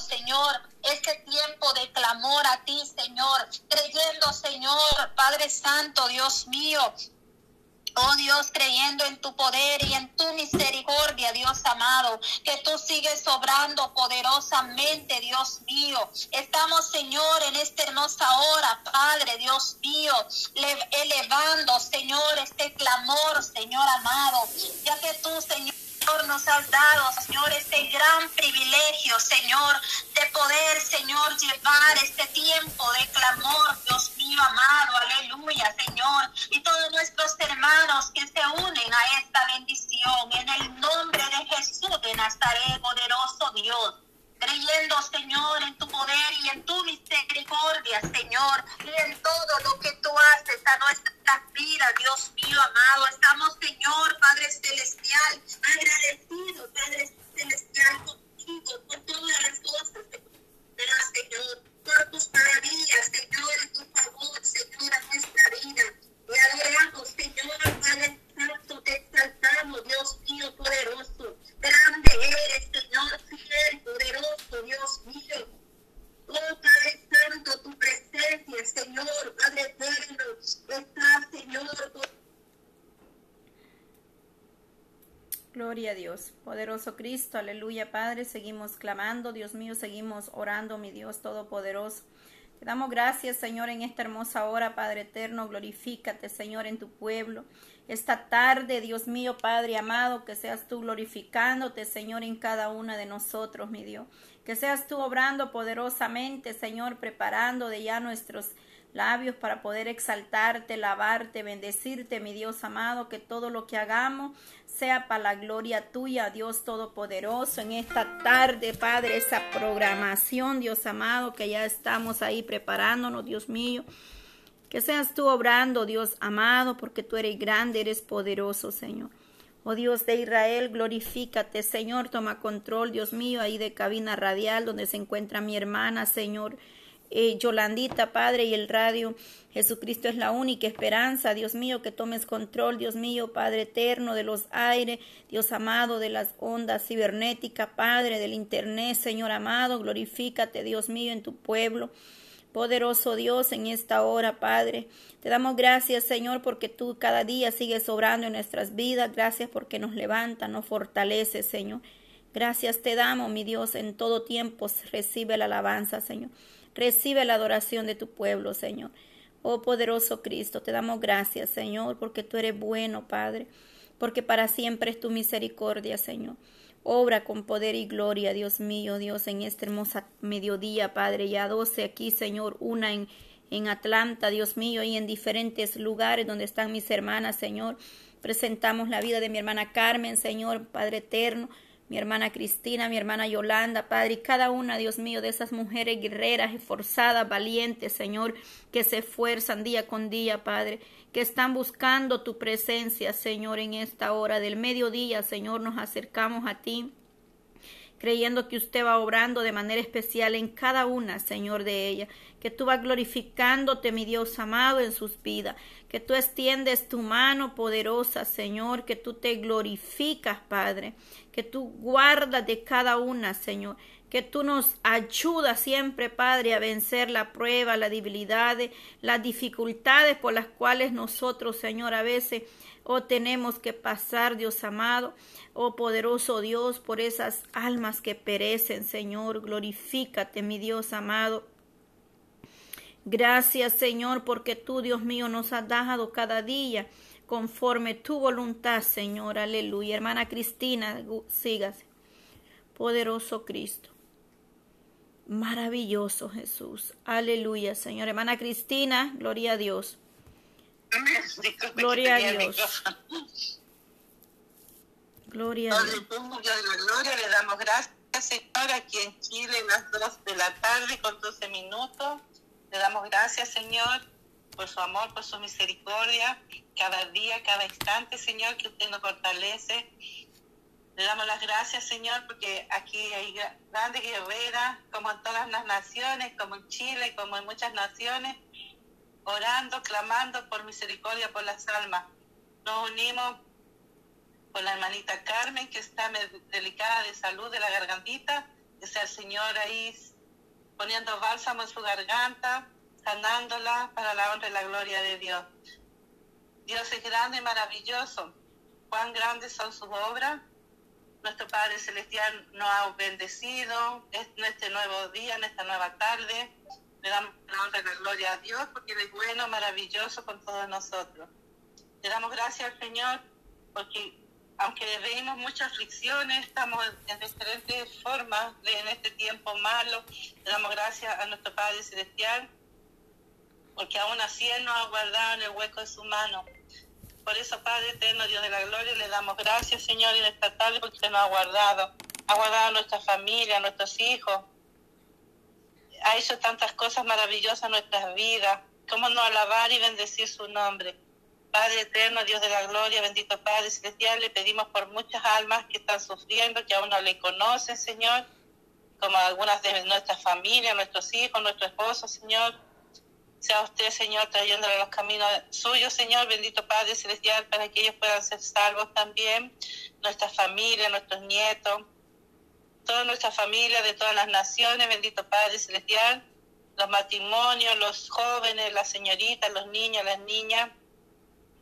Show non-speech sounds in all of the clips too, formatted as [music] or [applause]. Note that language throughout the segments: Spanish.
Señor, este tiempo de clamor a ti, Señor, creyendo, Señor, Padre Santo, Dios mío, Oh Dios, creyendo en tu poder y en tu misericordia, Dios amado, que tú sigues obrando poderosamente, Dios mío. Estamos, Señor, en esta hermosa hora, Padre, Dios mío, elevando, Señor, este clamor, Señor amado, ya que tú, Señor, nos has dado, Señor, este gran privilegio, Señor, de poder, Señor, llevar este tiempo de clamor, Dios mío amado, aleluya, Señor, y todos nuestros hermanos que se unen a esta bendición, en el nombre de Jesús de Nazaret, poderoso Dios creyendo, Señor, en tu poder y en tu misericordia, Señor, y en todo lo que tú haces a nuestras vidas, Dios mío amado. Estamos, Señor, Padre Celestial, agradecidos, Padre Celestial, contigo, por todas las cosas, Señor, por tus maravillas, Señor, y tu favor, Señor, a nuestra vida. Te adoramos, Señor, Padre Santo, te exaltamos, Dios mío, poderoso. Grande eres, Señor, fiel, poderoso, Dios mío. Oh Padre Santo, tu presencia, Señor, Padre eterno, está, Señor. Gloria a Dios, poderoso Cristo, aleluya Padre, seguimos clamando, Dios mío, seguimos orando, mi Dios todopoderoso. Te damos gracias, Señor, en esta hermosa hora, Padre eterno, glorifícate, Señor, en tu pueblo. Esta tarde, Dios mío, Padre amado, que seas tú glorificándote, Señor, en cada una de nosotros, mi Dios. Que seas tú obrando poderosamente, Señor, preparando de ya nuestros labios para poder exaltarte, lavarte, bendecirte, mi Dios amado, que todo lo que hagamos sea para la gloria tuya, Dios Todopoderoso, en esta tarde, Padre, esa programación, Dios amado, que ya estamos ahí preparándonos, Dios mío. Que seas tú obrando, Dios amado, porque tú eres grande, eres poderoso, Señor. Oh Dios de Israel, glorifícate, Señor, toma control, Dios mío, ahí de cabina radial donde se encuentra mi hermana, Señor. Eh, Yolandita, Padre, y el radio. Jesucristo es la única esperanza, Dios mío, que tomes control, Dios mío, Padre eterno de los aires, Dios amado de las ondas cibernéticas, Padre del Internet, Señor amado, glorifícate, Dios mío, en tu pueblo. Poderoso Dios, en esta hora, Padre, te damos gracias, Señor, porque tú cada día sigues obrando en nuestras vidas. Gracias porque nos levanta, nos fortalece, Señor. Gracias te damos, mi Dios, en todo tiempo recibe la alabanza, Señor. Recibe la adoración de tu pueblo, Señor. Oh poderoso Cristo, te damos gracias, Señor, porque tú eres bueno, Padre, porque para siempre es tu misericordia, Señor. Obra con poder y gloria, Dios mío, Dios, en este hermosa mediodía, Padre, ya doce aquí, Señor, una en, en Atlanta, Dios mío, y en diferentes lugares donde están mis hermanas, Señor. Presentamos la vida de mi hermana Carmen, Señor, Padre eterno mi hermana Cristina, mi hermana Yolanda, Padre, y cada una, Dios mío, de esas mujeres guerreras, esforzadas, valientes, Señor, que se esfuerzan día con día, Padre, que están buscando tu presencia, Señor, en esta hora del mediodía, Señor, nos acercamos a ti creyendo que usted va obrando de manera especial en cada una, Señor, de ellas, que tú vas glorificándote, mi Dios amado, en sus vidas, que tú extiendes tu mano poderosa, Señor, que tú te glorificas, Padre, que tú guardas de cada una, Señor, que tú nos ayudas siempre, Padre, a vencer la prueba, la debilidad, las dificultades por las cuales nosotros, Señor, a veces oh tenemos que pasar, Dios amado, oh poderoso Dios, por esas almas que perecen, Señor, glorifícate, mi Dios amado. Gracias, Señor, porque tú, Dios mío, nos has dado cada día conforme tu voluntad, Señor. Aleluya. Hermana Cristina, sígase. Poderoso Cristo. Maravilloso Jesús. Aleluya, Señor. Hermana Cristina, gloria a Dios. [laughs] Gloria a Dios. Gloria a Dios. Gloria, le damos gracias, Señor, aquí en Chile, las dos de la tarde con 12 minutos. Le damos gracias, Señor, por su amor, por su misericordia, cada día, cada instante, Señor, que usted nos fortalece. Le damos las gracias, Señor, porque aquí hay grandes guerreras, como en todas las naciones, como en Chile, como en muchas naciones, orando, clamando por misericordia por las almas. Nos unimos con la hermanita Carmen, que está delicada de salud de la gargantita. sea el Señor ahí poniendo bálsamo en su garganta, sanándola para la honra y la gloria de Dios. Dios es grande y maravilloso. Cuán grandes son sus obras. Nuestro Padre Celestial nos ha bendecido en este nuevo día, en esta nueva tarde. Le damos la honra y la gloria a Dios porque Él es bueno, maravilloso con todos nosotros. Le damos gracias al Señor porque aunque vemos muchas aflicciones, estamos en diferentes formas en este tiempo malo, le damos gracias a nuestro Padre Celestial, porque aún así Él nos ha guardado en el hueco de su mano. Por eso, Padre eterno, Dios de la gloria, le damos gracias, Señor, en esta tarde, porque nos ha guardado. Ha guardado a nuestra familia, a nuestros hijos. Ha hecho tantas cosas maravillosas en nuestras vidas. ¿Cómo no alabar y bendecir su nombre? Padre eterno, Dios de la gloria, bendito Padre celestial, le pedimos por muchas almas que están sufriendo, que aún no le conocen, Señor, como algunas de nuestras familias, nuestros hijos, nuestro esposo, Señor. Sea usted, Señor, trayéndole los caminos suyos, Señor, bendito Padre celestial, para que ellos puedan ser salvos también, nuestra familia, nuestros nietos, toda nuestra familia de todas las naciones, bendito Padre celestial, los matrimonios, los jóvenes, las señoritas, los niños, las niñas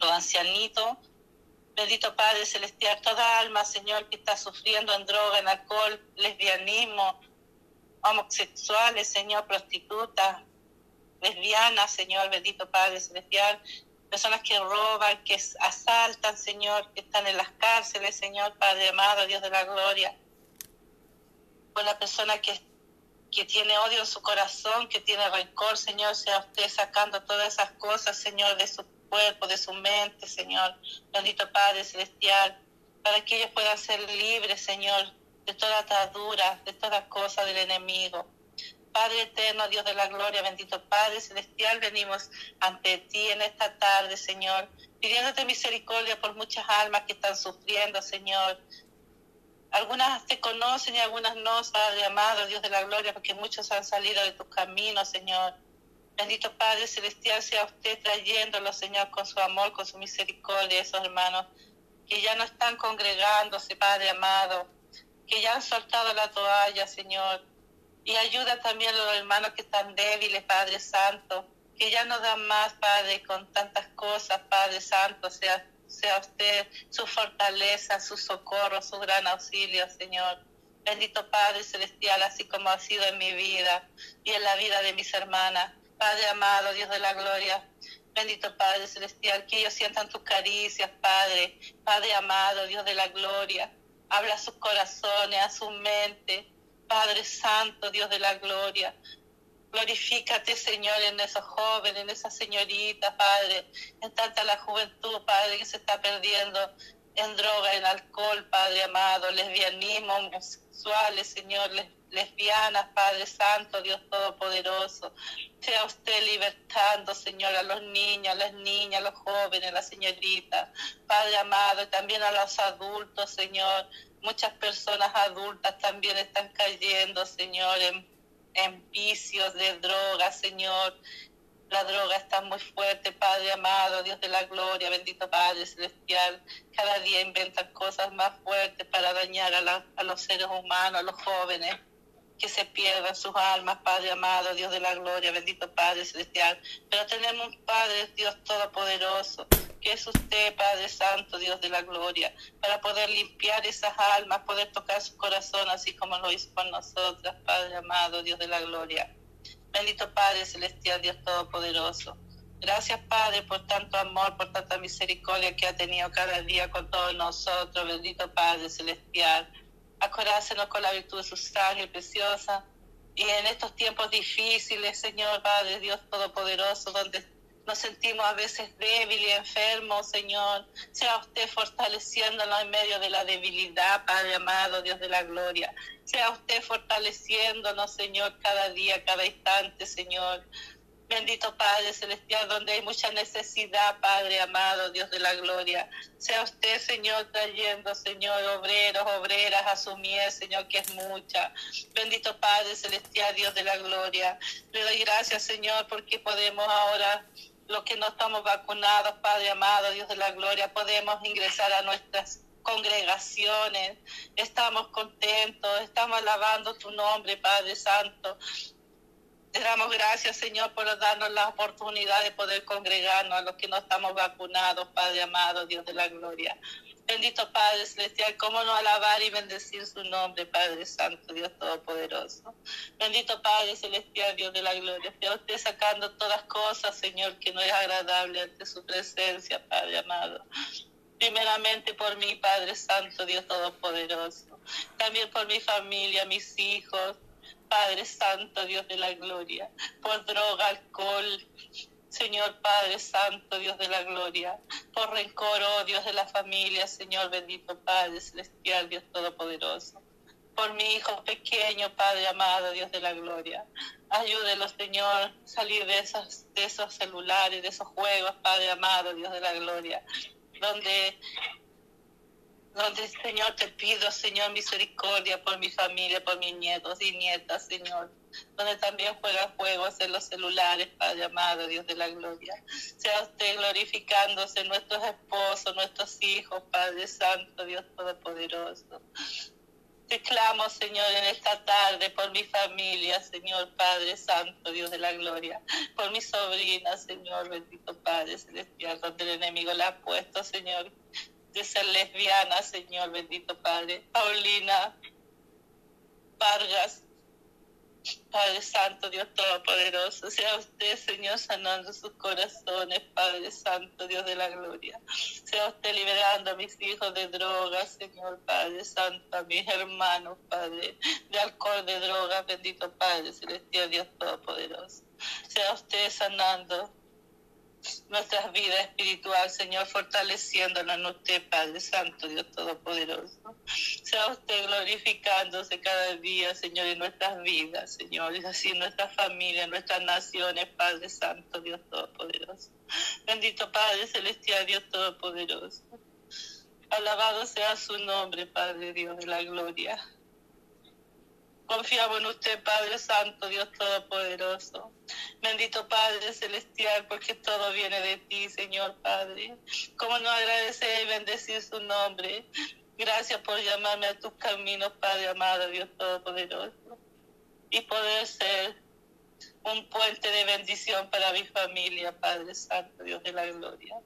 los ancianitos. Bendito Padre Celestial, toda alma, Señor, que está sufriendo en droga, en alcohol, lesbianismo, homosexuales, Señor, prostitutas, lesbianas, Señor, bendito Padre Celestial, personas que roban, que asaltan, Señor, que están en las cárceles, Señor, Padre amado, Dios de la gloria. Por la persona que, que tiene odio en su corazón, que tiene rencor, Señor, sea usted sacando todas esas cosas, Señor, de su cuerpo, de su mente, Señor. Bendito Padre Celestial, para que ellos puedan ser libres, Señor, de toda atadura, de toda cosa del enemigo. Padre eterno, Dios de la gloria, bendito Padre Celestial, venimos ante ti en esta tarde, Señor, pidiéndote misericordia por muchas almas que están sufriendo, Señor. Algunas te conocen y algunas no, Padre amado, Dios de la gloria, porque muchos han salido de tu camino, Señor. Bendito Padre Celestial, sea usted trayéndolo, Señor, con su amor, con su misericordia, esos hermanos que ya no están congregándose, Padre amado, que ya han soltado la toalla, Señor. Y ayuda también a los hermanos que están débiles, Padre Santo, que ya no dan más, Padre, con tantas cosas, Padre Santo, sea, sea usted su fortaleza, su socorro, su gran auxilio, Señor. Bendito Padre Celestial, así como ha sido en mi vida y en la vida de mis hermanas. Padre amado, Dios de la gloria. Bendito Padre Celestial, que ellos sientan tus caricias, Padre. Padre amado, Dios de la gloria. Habla a sus corazones, a su mente. Padre Santo, Dios de la gloria. Glorifícate, Señor, en esos jóvenes, en esas señoritas, Padre. En tanta la juventud, Padre, que se está perdiendo en droga, en alcohol, Padre amado, lesbianismo, homosexuales, Señor, lesbianas, Padre Santo, Dios Todopoderoso. Sea usted libertando, Señor, a los niños, a las niñas, a los jóvenes, a las señoritas, Padre amado, y también a los adultos, Señor. Muchas personas adultas también están cayendo, Señor, en, en vicios de drogas, Señor. La droga está muy fuerte, Padre amado, Dios de la gloria, bendito Padre celestial. Cada día inventan cosas más fuertes para dañar a, a los seres humanos, a los jóvenes que se pierdan sus almas, Padre amado, Dios de la gloria, bendito Padre celestial. Pero tenemos un Padre, Dios todopoderoso, que es usted, Padre Santo, Dios de la gloria, para poder limpiar esas almas, poder tocar su corazón, así como lo hizo con nosotras, Padre amado, Dios de la gloria. Bendito Padre celestial, Dios todopoderoso. Gracias, Padre, por tanto amor, por tanta misericordia que ha tenido cada día con todos nosotros. Bendito Padre celestial acordásenos con la virtud de su sangre preciosa. Y en estos tiempos difíciles, Señor Padre Dios Todopoderoso, donde nos sentimos a veces débiles y enfermos, Señor, sea usted fortaleciéndonos en medio de la debilidad, Padre amado, Dios de la gloria. Sea usted fortaleciéndonos, Señor, cada día, cada instante, Señor. Bendito Padre Celestial, donde hay mucha necesidad, Padre amado, Dios de la gloria. Sea usted, Señor, trayendo, Señor, obreros, obreras a su miel, Señor, que es mucha. Bendito Padre Celestial, Dios de la gloria. Le doy gracias, Señor, porque podemos ahora, los que no estamos vacunados, Padre amado, Dios de la gloria, podemos ingresar a nuestras congregaciones. Estamos contentos, estamos alabando tu nombre, Padre Santo. Te damos gracias, Señor, por darnos la oportunidad de poder congregarnos a los que no estamos vacunados, Padre amado, Dios de la gloria. Bendito Padre Celestial, cómo no alabar y bendecir su nombre, Padre Santo, Dios Todopoderoso. Bendito Padre Celestial, Dios de la gloria. Que usted sacando todas cosas, Señor, que no es agradable ante su presencia, Padre amado. Primeramente por mí, Padre Santo, Dios Todopoderoso. También por mi familia, mis hijos, Padre Santo, Dios de la gloria. Por droga, alcohol, Señor Padre Santo, Dios de la gloria, por rencor, oh Dios de la familia, Señor bendito Padre Celestial, Dios Todopoderoso, por mi hijo pequeño, Padre amado, Dios de la gloria. Ayúdelo, Señor, salir de esos, de esos celulares, de esos juegos, Padre amado, Dios de la gloria, donde donde, Señor, te pido, Señor, misericordia por mi familia, por mis nietos y nietas, Señor. Donde también juega juegos en los celulares, Padre amado, Dios de la gloria. Sea usted glorificándose nuestros esposos, nuestros hijos, Padre Santo, Dios Todopoderoso. Te clamo, Señor, en esta tarde por mi familia, Señor Padre Santo, Dios de la gloria, por mi sobrina, Señor, bendito Padre Celestial, donde el enemigo la ha puesto, Señor, de ser lesbiana, Señor, bendito Padre. Paulina Vargas, Padre Santo, Dios Todopoderoso, sea usted, Señor, sanando sus corazones, Padre Santo, Dios de la gloria. Sea usted liberando a mis hijos de drogas, Señor, Padre Santo, a mis hermanos, Padre, de alcohol, de drogas, bendito Padre Celestial, Dios Todopoderoso. Sea usted sanando nuestras vidas espiritual, Señor, fortaleciéndonos en usted, Padre Santo, Dios Todopoderoso. Sea usted glorificándose cada día, Señor, en nuestras vidas, Señor, y así en nuestras familias, nuestras naciones, Padre Santo, Dios Todopoderoso. Bendito Padre Celestial, Dios Todopoderoso. Alabado sea su nombre, Padre Dios de la gloria. Confiamos en usted, Padre Santo, Dios Todopoderoso. Bendito Padre Celestial, porque todo viene de ti, Señor Padre. Como no agradecer y bendecir su nombre. Gracias por llamarme a tus caminos, Padre amado, Dios Todopoderoso. Y poder ser un puente de bendición para mi familia, Padre Santo, Dios de la gloria,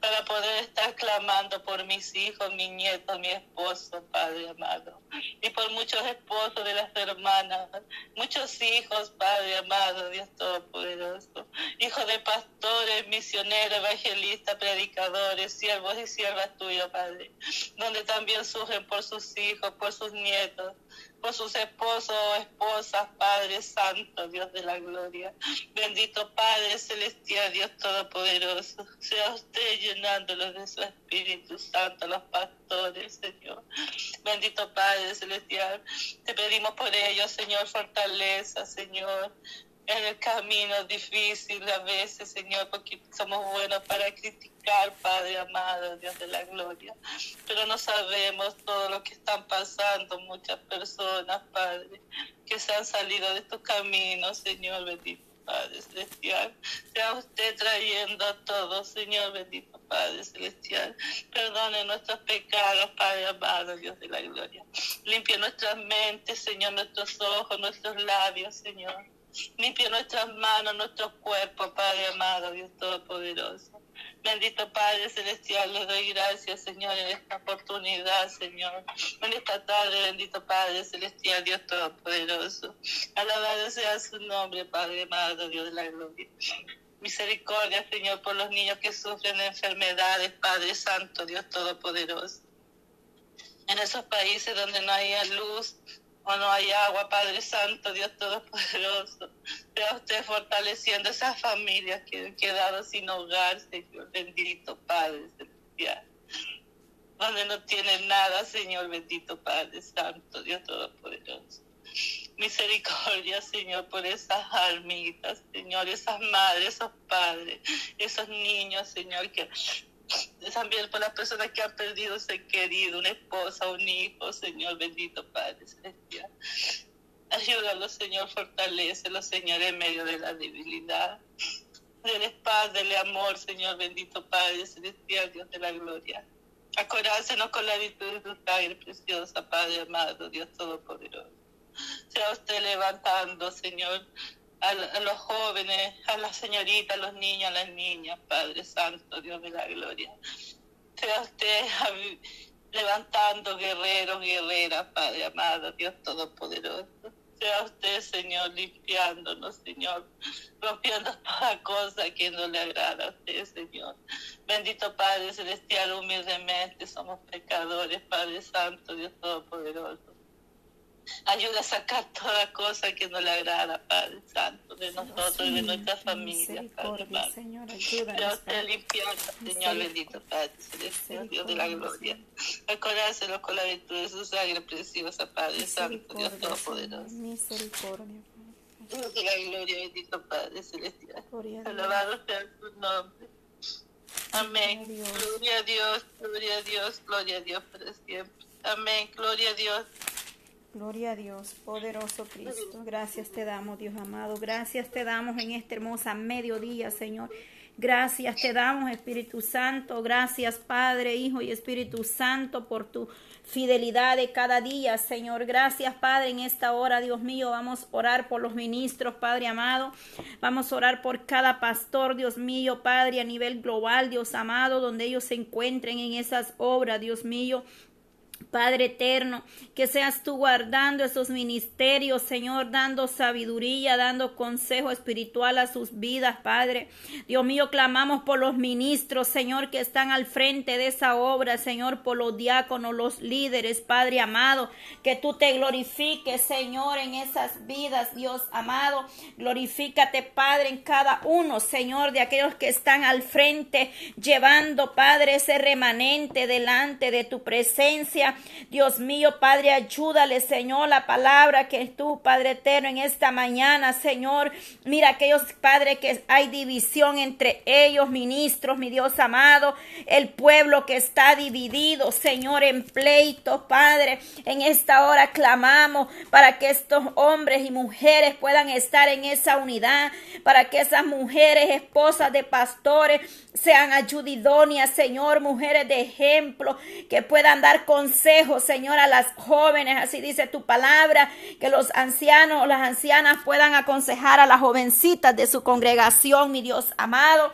para poder estar clamando por mis hijos, mis nietos, mi esposo, Padre amado, y por muchos esposos de las hermanas, muchos hijos, Padre amado, Dios Todopoderoso, hijos de pastores, misioneros, evangelistas, predicadores, siervos y siervas tuyas, Padre, donde también surgen por sus hijos, por sus nietos, por sus esposos esposas, Padre Santo, Dios de la gloria. Bendito Padre Celestial, Dios Todopoderoso. Sea usted llenándolos de su Espíritu Santo, los pastores, Señor. Bendito Padre Celestial, te pedimos por ellos, Señor, fortaleza, Señor en el camino difícil a veces, Señor, porque somos buenos para criticar, Padre amado, Dios de la gloria. Pero no sabemos todo lo que están pasando muchas personas, Padre, que se han salido de estos caminos, Señor bendito. Padre Celestial, sea usted trayendo a todos, Señor bendito Padre Celestial. Perdone nuestros pecados, Padre amado, Dios de la gloria. Limpie nuestras mentes, Señor, nuestros ojos, nuestros labios, Señor. Limpia nuestras manos, nuestros cuerpos, Padre amado, Dios Todopoderoso. Bendito Padre Celestial, le doy gracias, Señor, en esta oportunidad, Señor. En esta tarde, bendito Padre Celestial, Dios Todopoderoso. Alabado sea su nombre, Padre amado, Dios de la gloria. Misericordia, Señor, por los niños que sufren de enfermedades, Padre Santo, Dios Todopoderoso. En esos países donde no haya luz, o no hay agua, Padre Santo, Dios Todopoderoso. Sea usted fortaleciendo esas familias que han quedado sin hogar, Señor bendito Padre Celestial. Donde no tienen nada, Señor bendito Padre Santo, Dios Todopoderoso. Misericordia, Señor, por esas almitas, Señor, esas madres, esos padres, esos niños, Señor, que también por las personas que han perdido ser querido, una esposa, un hijo, Señor bendito Padre Celestial. Ayúdalo, Señor, fortalecelo, Señor, en medio de la debilidad. Dele paz, dele amor, Señor bendito Padre Celestial, Dios de la gloria. Acorácenos con la virtud de tu sangre preciosa, Padre amado, Dios Todopoderoso. Sea usted levantando, Señor, a, los jóvenes, a las señoritas, a los niños, a las niñas, Padre Santo, Dios de la gloria. Sea usted levantando guerreros, guerreras, Padre amado, Dios Todopoderoso. Sea usted, Señor, limpiándonos, Señor, rompiendo toda cosa que no le agrada a usted, Señor. Bendito Padre Celestial, humildemente somos pecadores, Padre Santo, Dios Todopoderoso. Ayuda a sacar toda cosa que no le agrada, Padre Santo, de nosotros y de nuestra familia, Padre Padre. Señor, ayúdanos. Limpiando, Señor bendito, Padre Celestial, Dios de la gloria. Acordárselo con la virtud de su sangre preciosa, Padre Santo, Dios Todopoderoso. Misericordia, Dios de la gloria, bendito Padre Celestial. Alabado sea su nombre. Amén. Gloria a Dios, gloria a Dios, gloria a Dios para siempre. Amén. Gloria a Dios. Gloria a Dios, poderoso Cristo. Gracias te damos, Dios amado. Gracias te damos en este hermosa mediodía, Señor. Gracias te damos, Espíritu Santo. Gracias, Padre, Hijo y Espíritu Santo, por tu fidelidad de cada día, Señor. Gracias, Padre, en esta hora, Dios mío. Vamos a orar por los ministros, Padre amado. Vamos a orar por cada pastor, Dios mío, Padre, a nivel global, Dios amado, donde ellos se encuentren en esas obras, Dios mío. Padre eterno, que seas tú guardando esos ministerios, Señor, dando sabiduría, dando consejo espiritual a sus vidas, Padre. Dios mío, clamamos por los ministros, Señor, que están al frente de esa obra, Señor, por los diáconos, los líderes, Padre amado, que tú te glorifiques, Señor, en esas vidas, Dios amado. Glorifícate, Padre, en cada uno, Señor, de aquellos que están al frente, llevando, Padre, ese remanente delante de tu presencia. Dios mío, Padre, ayúdale, Señor, la palabra que es tú, Padre eterno, en esta mañana, Señor. Mira aquellos, Padre, que hay división entre ellos, ministros, mi Dios amado, el pueblo que está dividido, Señor, en pleito, Padre. En esta hora clamamos para que estos hombres y mujeres puedan estar en esa unidad, para que esas mujeres, esposas de pastores, sean ayudidonias, Señor, mujeres de ejemplo, que puedan dar Señor, a las jóvenes, así dice tu palabra, que los ancianos o las ancianas puedan aconsejar a las jovencitas de su congregación, mi Dios amado.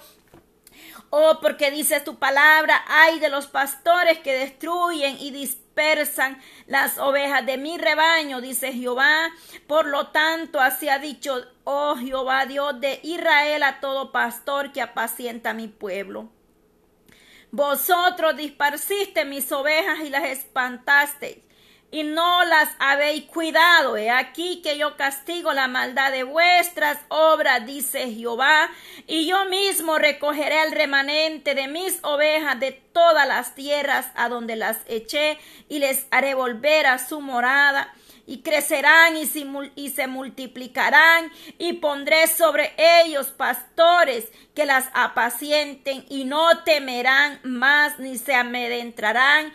Oh, porque dice tu palabra, hay de los pastores que destruyen y dispersan las ovejas de mi rebaño, dice Jehová. Por lo tanto, así ha dicho, oh Jehová, Dios de Israel, a todo pastor que apacienta a mi pueblo. Vosotros disparciste mis ovejas y las espantasteis y no las habéis cuidado. He aquí que yo castigo la maldad de vuestras obras, dice Jehová, y yo mismo recogeré el remanente de mis ovejas de todas las tierras a donde las eché y les haré volver a su morada y crecerán y se, multiplicarán y pondré sobre ellos pastores que las apacienten y no temerán más ni se amedrentarán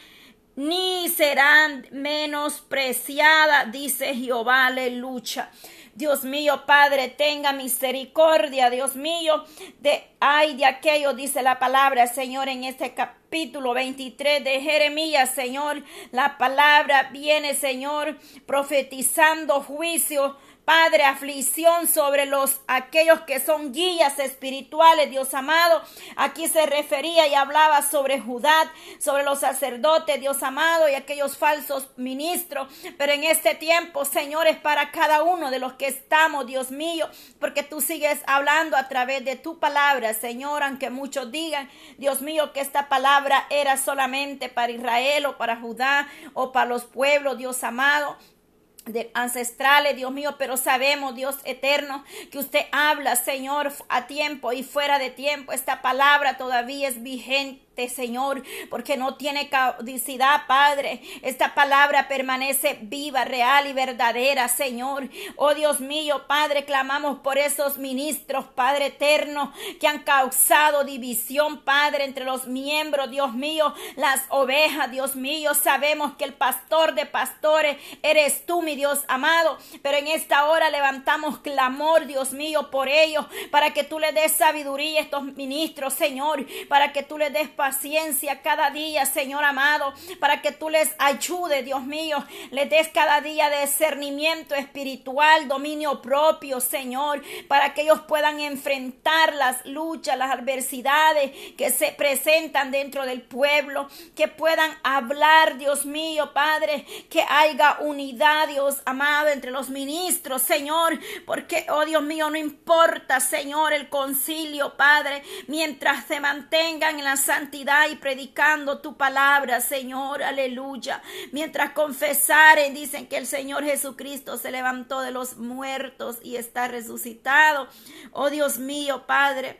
ni serán menospreciadas, dice Jehová, aleluya. Dios mío, Padre, tenga misericordia, Dios mío, de ay de aquello, dice la palabra, Señor, en este capítulo 23 de Jeremías, Señor, la palabra viene, Señor, profetizando juicio Padre, aflicción sobre los aquellos que son guías espirituales, Dios amado. Aquí se refería y hablaba sobre Judá, sobre los sacerdotes, Dios amado, y aquellos falsos ministros. Pero en este tiempo, Señor, es para cada uno de los que estamos, Dios mío, porque tú sigues hablando a través de tu palabra, Señor, aunque muchos digan, Dios mío, que esta palabra era solamente para Israel o para Judá o para los pueblos, Dios amado de ancestrales, Dios mío, pero sabemos, Dios eterno, que usted habla, Señor, a tiempo y fuera de tiempo. Esta palabra todavía es vigente Señor, porque no tiene caducidad, Padre. Esta palabra permanece viva, real y verdadera, Señor. Oh Dios mío, Padre, clamamos por esos ministros, Padre eterno, que han causado división, Padre, entre los miembros, Dios mío, las ovejas, Dios mío. Sabemos que el pastor de pastores eres tú, mi Dios amado, pero en esta hora levantamos clamor, Dios mío, por ellos, para que tú le des sabiduría a estos ministros, Señor, para que tú le des paciencia cada día, Señor amado, para que tú les ayudes, Dios mío, les des cada día discernimiento espiritual, dominio propio, Señor, para que ellos puedan enfrentar las luchas, las adversidades que se presentan dentro del pueblo, que puedan hablar, Dios mío, Padre, que haya unidad, Dios amado, entre los ministros, Señor, porque, oh Dios mío, no importa, Señor, el concilio, Padre, mientras se mantengan en la y predicando tu palabra, Señor, aleluya. Mientras confesaren, dicen que el Señor Jesucristo se levantó de los muertos y está resucitado. Oh Dios mío, Padre.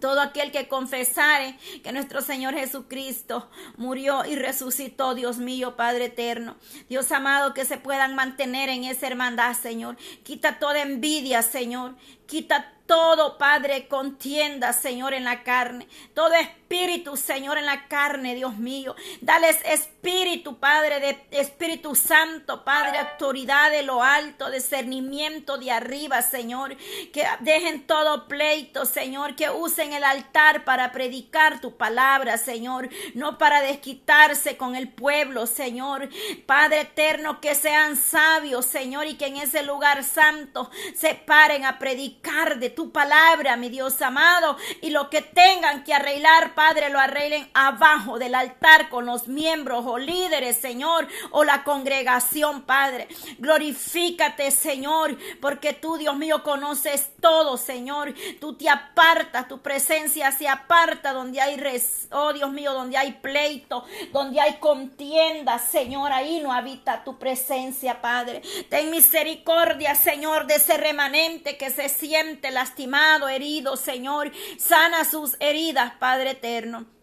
Todo aquel que confesare que nuestro Señor Jesucristo murió y resucitó, Dios mío, Padre eterno. Dios amado, que se puedan mantener en esa hermandad, Señor. Quita toda envidia, Señor. Quita todo, Padre, contienda, Señor, en la carne. Todo espíritu, Señor, en la carne, Dios mío. Dales espíritu, Padre, de Espíritu Santo, Padre, autoridad de lo alto, discernimiento de arriba, Señor. Que dejen todo pleito, Señor. Que usen el altar para predicar tu palabra, Señor. No para desquitarse con el pueblo, Señor. Padre eterno, que sean sabios, Señor, y que en ese lugar santo se paren a predicar de tu palabra, mi Dios amado, y lo que tengan que arreglar, Padre, lo arreglen abajo del altar con los miembros o líderes, Señor, o la congregación, Padre. Glorifícate, Señor, porque tú, Dios mío, conoces todo, Señor. Tú te apartas, tu presencia se aparta donde hay, res oh Dios mío, donde hay pleito, donde hay contienda, Señor, ahí no habita tu presencia, Padre. Ten misericordia, Señor, de ese remanente que se siente la lastimado, herido, Señor. Sana sus heridas, Padre eterno.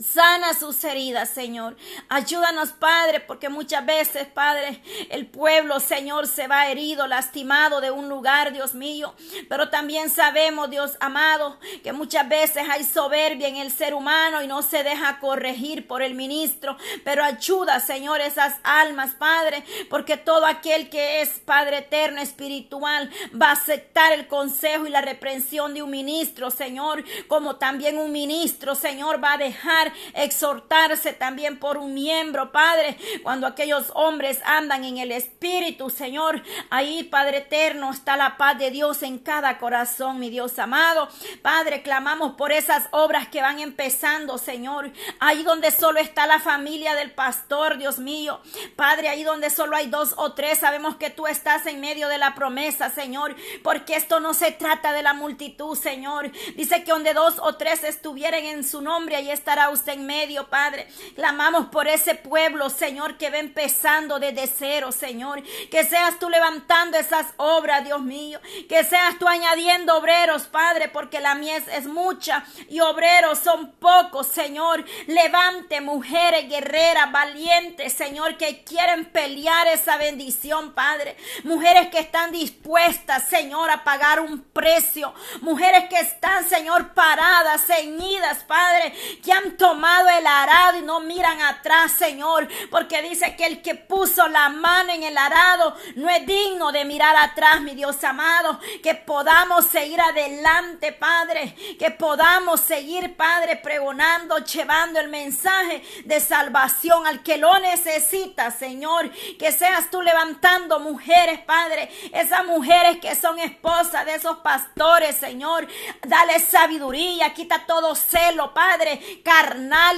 Sana sus heridas, Señor. Ayúdanos, Padre, porque muchas veces, Padre, el pueblo, Señor, se va herido, lastimado de un lugar, Dios mío. Pero también sabemos, Dios amado, que muchas veces hay soberbia en el ser humano y no se deja corregir por el ministro. Pero ayuda, Señor, esas almas, Padre, porque todo aquel que es Padre eterno, espiritual, va a aceptar el consejo y la reprensión de un ministro, Señor, como también un ministro, Señor, va a dejar exhortarse también por un miembro, Padre, cuando aquellos hombres andan en el Espíritu, Señor, ahí, Padre eterno, está la paz de Dios en cada corazón, mi Dios amado. Padre, clamamos por esas obras que van empezando, Señor, ahí donde solo está la familia del pastor, Dios mío. Padre, ahí donde solo hay dos o tres, sabemos que tú estás en medio de la promesa, Señor, porque esto no se trata de la multitud, Señor. Dice que donde dos o tres estuvieren en su nombre, ahí estará en medio, Padre. Clamamos por ese pueblo, Señor, que va empezando desde cero, Señor. Que seas tú levantando esas obras, Dios mío. Que seas tú añadiendo obreros, Padre, porque la mies es mucha y obreros son pocos, Señor. Levante mujeres guerreras, valientes, Señor, que quieren pelear esa bendición, Padre. Mujeres que están dispuestas, Señor, a pagar un precio. Mujeres que están, Señor, paradas, ceñidas, Padre, que han tomado el arado y no miran atrás, Señor, porque dice que el que puso la mano en el arado no es digno de mirar atrás, mi Dios amado, que podamos seguir adelante, Padre, que podamos seguir, Padre, pregonando, llevando el mensaje de salvación al que lo necesita, Señor, que seas tú levantando mujeres, Padre, esas mujeres que son esposas de esos pastores, Señor, dale sabiduría, quita todo celo, Padre,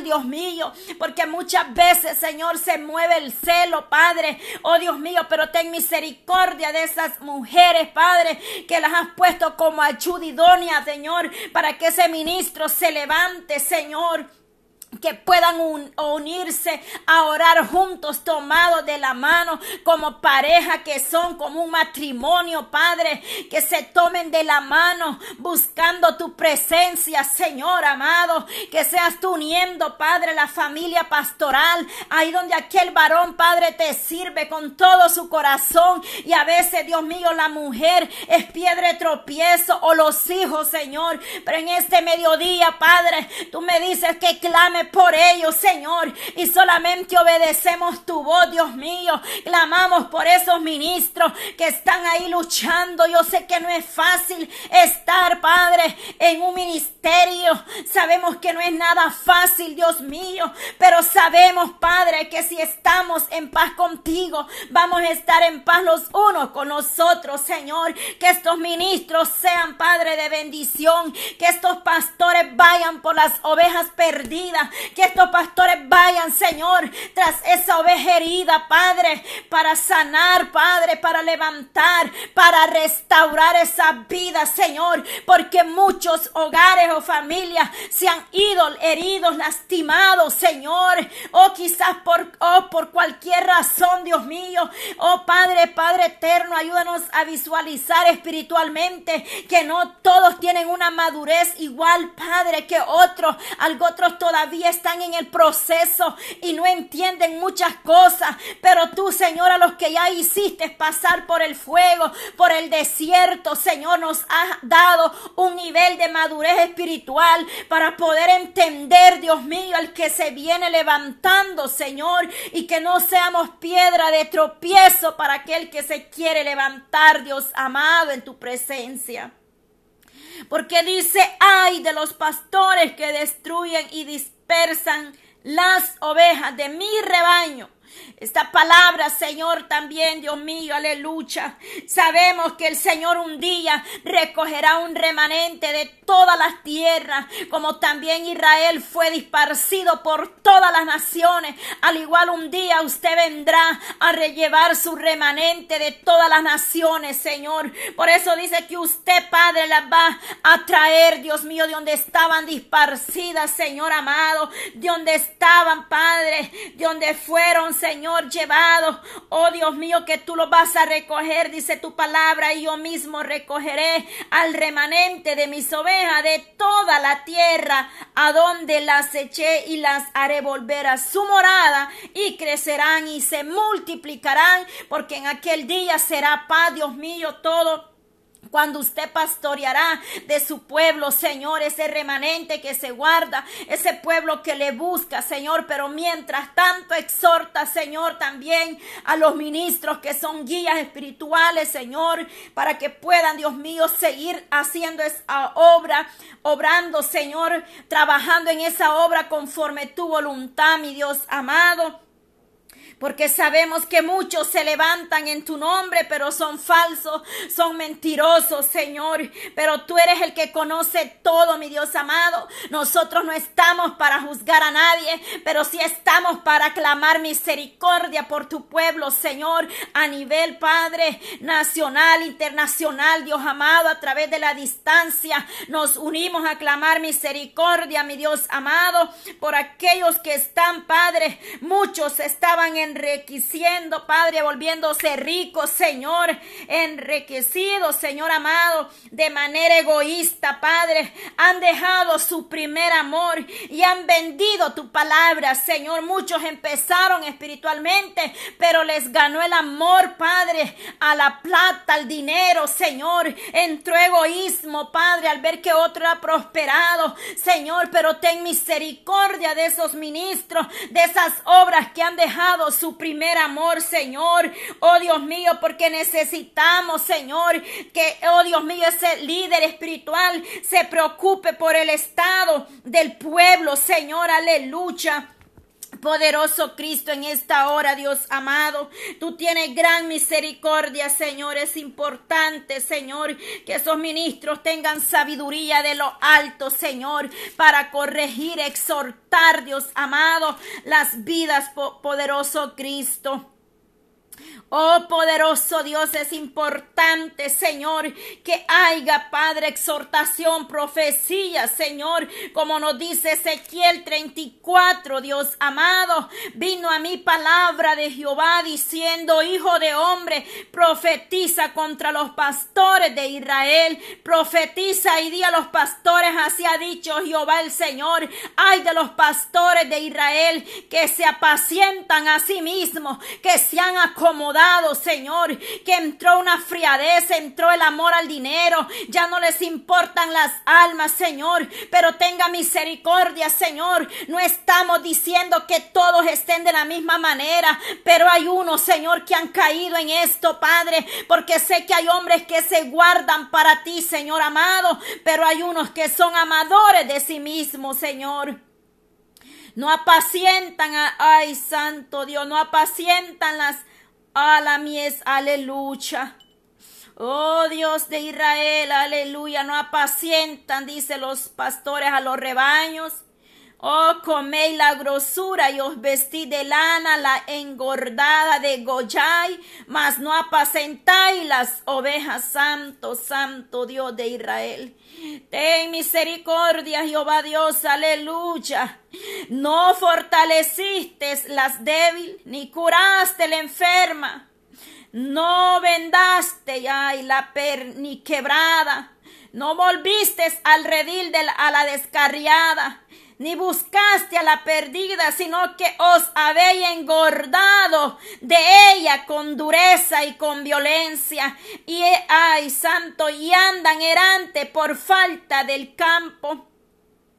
Dios mío, porque muchas veces, Señor, se mueve el celo, Padre, oh Dios mío, pero ten misericordia de esas mujeres, Padre, que las has puesto como ayuda idónea, Señor, para que ese ministro se levante, Señor que puedan unirse a orar juntos, tomados de la mano, como pareja que son, como un matrimonio, Padre, que se tomen de la mano, buscando tu presencia, Señor amado, que seas tú uniendo, Padre, la familia pastoral, ahí donde aquel varón, Padre, te sirve con todo su corazón, y a veces, Dios mío, la mujer es piedra de tropiezo, o los hijos, Señor, pero en este mediodía, Padre, tú me dices que clame por ellos, Señor. Y solamente obedecemos tu voz, Dios mío. Clamamos por esos ministros que están ahí luchando. Yo sé que no es fácil estar, Padre, en un ministerio. Sabemos que no es nada fácil, Dios mío. Pero sabemos, Padre, que si estamos en paz contigo, vamos a estar en paz los unos con nosotros, Señor. Que estos ministros sean, Padre, de bendición. Que estos pastores vayan por las ovejas perdidas. Que estos pastores vayan, Señor, tras esa oveja herida, Padre, para sanar, Padre, para levantar, para restaurar esa vida, Señor. Porque muchos hogares o familias se han ido heridos, lastimados, Señor. O quizás por, o por cualquier razón, Dios mío. Oh Padre, Padre eterno, ayúdanos a visualizar espiritualmente que no todos tienen una madurez igual, Padre, que otros. Algo otros todavía están en el proceso y no entienden muchas cosas. Pero tú, Señor, a los que ya hiciste pasar por el fuego, por el desierto, Señor, nos has dado un nivel de madurez espiritual para poder entender, Dios mío, al que se viene levantando, Señor, y que no seamos piedra de tropiezo para aquel que se quiere levantar, Dios amado, en tu presencia. Porque dice, ay de los pastores que destruyen y dispersan las ovejas de mi rebaño. Esta palabra, Señor, también, Dios mío, aleluya. Sabemos que el Señor un día recogerá un remanente de todas las tierras, como también Israel fue disparcido por todas las naciones. Al igual un día usted vendrá a rellevar su remanente de todas las naciones, Señor. Por eso dice que usted, Padre, las va a traer, Dios mío, de donde estaban disparcidas, Señor amado, de donde estaban, Padre, de donde fueron, Señor, llevado. Oh Dios mío, que tú lo vas a recoger, dice tu palabra, y yo mismo recogeré al remanente de mis ovejas de toda la tierra, a donde las eché y las haré volver a su morada, y crecerán y se multiplicarán, porque en aquel día será paz, Dios mío, todo cuando usted pastoreará de su pueblo, Señor, ese remanente que se guarda, ese pueblo que le busca, Señor, pero mientras tanto exhorta, Señor, también a los ministros que son guías espirituales, Señor, para que puedan, Dios mío, seguir haciendo esa obra, obrando, Señor, trabajando en esa obra conforme tu voluntad, mi Dios amado porque sabemos que muchos se levantan en tu nombre, pero son falsos, son mentirosos, Señor. Pero tú eres el que conoce todo, mi Dios amado. Nosotros no estamos para juzgar a nadie, pero sí estamos para clamar misericordia por tu pueblo, Señor, a nivel, Padre, nacional, internacional, Dios amado, a través de la distancia. Nos unimos a clamar misericordia, mi Dios amado, por aquellos que están, Padre. Muchos estaban en enriqueciendo, Padre, volviéndose ricos, Señor, enriquecidos, Señor amado, de manera egoísta, Padre, han dejado su primer amor y han vendido tu palabra, Señor. Muchos empezaron espiritualmente, pero les ganó el amor, Padre, a la plata, al dinero, Señor. Entró egoísmo, Padre, al ver que otro ha prosperado, Señor, pero ten misericordia de esos ministros, de esas obras que han dejado su primer amor, Señor. Oh Dios mío, porque necesitamos, Señor, que, oh Dios mío, ese líder espiritual se preocupe por el estado del pueblo, Señor. Aleluya. Poderoso Cristo, en esta hora, Dios amado, tú tienes gran misericordia, Señor. Es importante, Señor, que esos ministros tengan sabiduría de lo alto, Señor, para corregir, exhortar, Dios amado, las vidas, poderoso Cristo. Oh poderoso Dios, es importante, Señor, que haya, Padre, exhortación, profecía, Señor, como nos dice Ezequiel 34, Dios amado, vino a mi palabra de Jehová diciendo, Hijo de hombre, profetiza contra los pastores de Israel, profetiza y di a los pastores, así ha dicho Jehová el Señor, ay de los pastores de Israel que se apacientan a sí mismos, que se han acordado acomodado, Señor, que entró una friadez, entró el amor al dinero, ya no les importan las almas, Señor, pero tenga misericordia, Señor. No estamos diciendo que todos estén de la misma manera, pero hay unos, Señor, que han caído en esto, Padre, porque sé que hay hombres que se guardan para ti, Señor amado, pero hay unos que son amadores de sí mismos, Señor. No apacientan, ay, santo Dios, no apacientan las a la mies, aleluya. Oh Dios de Israel, aleluya, no apacientan, dice los pastores a los rebaños. Oh, coméis la grosura y os vestí de lana, la engordada de Goyay, mas no apacentáis las ovejas, santo, santo Dios de Israel. Ten misericordia, Jehová Dios, aleluya. No fortaleciste las débiles, ni curaste la enferma. No vendaste, ay, la ni quebrada. No volviste al redil de a la descarriada ni buscaste a la perdida, sino que os habéis engordado de ella con dureza y con violencia. Y ay, santo, y andan errante por falta del campo.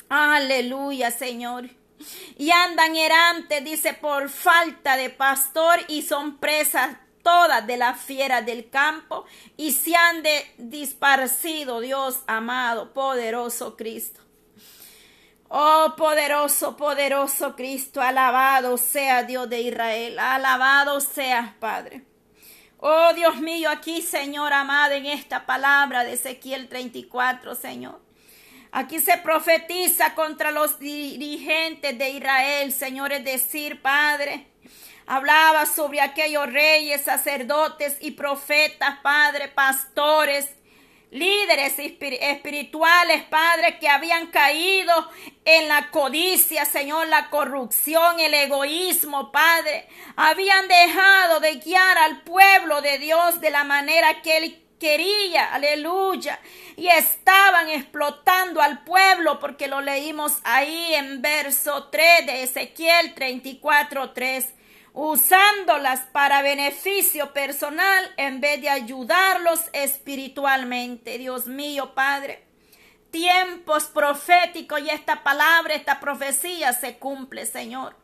Aleluya, Señor. Y andan errante, dice, por falta de pastor y son presas todas de la fiera del campo y se han de disparcido, Dios amado, poderoso Cristo. Oh poderoso, poderoso Cristo, alabado sea Dios de Israel, alabado sea Padre. Oh Dios mío, aquí Señor amado, en esta palabra de Ezequiel 34, Señor. Aquí se profetiza contra los dirigentes de Israel, Señor, es decir, Padre. Hablaba sobre aquellos reyes, sacerdotes y profetas, Padre, pastores, líderes espirituales, Padre, que habían caído en la codicia, Señor, la corrupción, el egoísmo, Padre. Habían dejado de guiar al pueblo de Dios de la manera que Él quería, aleluya. Y estaban explotando al pueblo porque lo leímos ahí en verso 3 de Ezequiel 34, 3 usándolas para beneficio personal en vez de ayudarlos espiritualmente. Dios mío, Padre. Tiempos proféticos y esta palabra, esta profecía se cumple, Señor.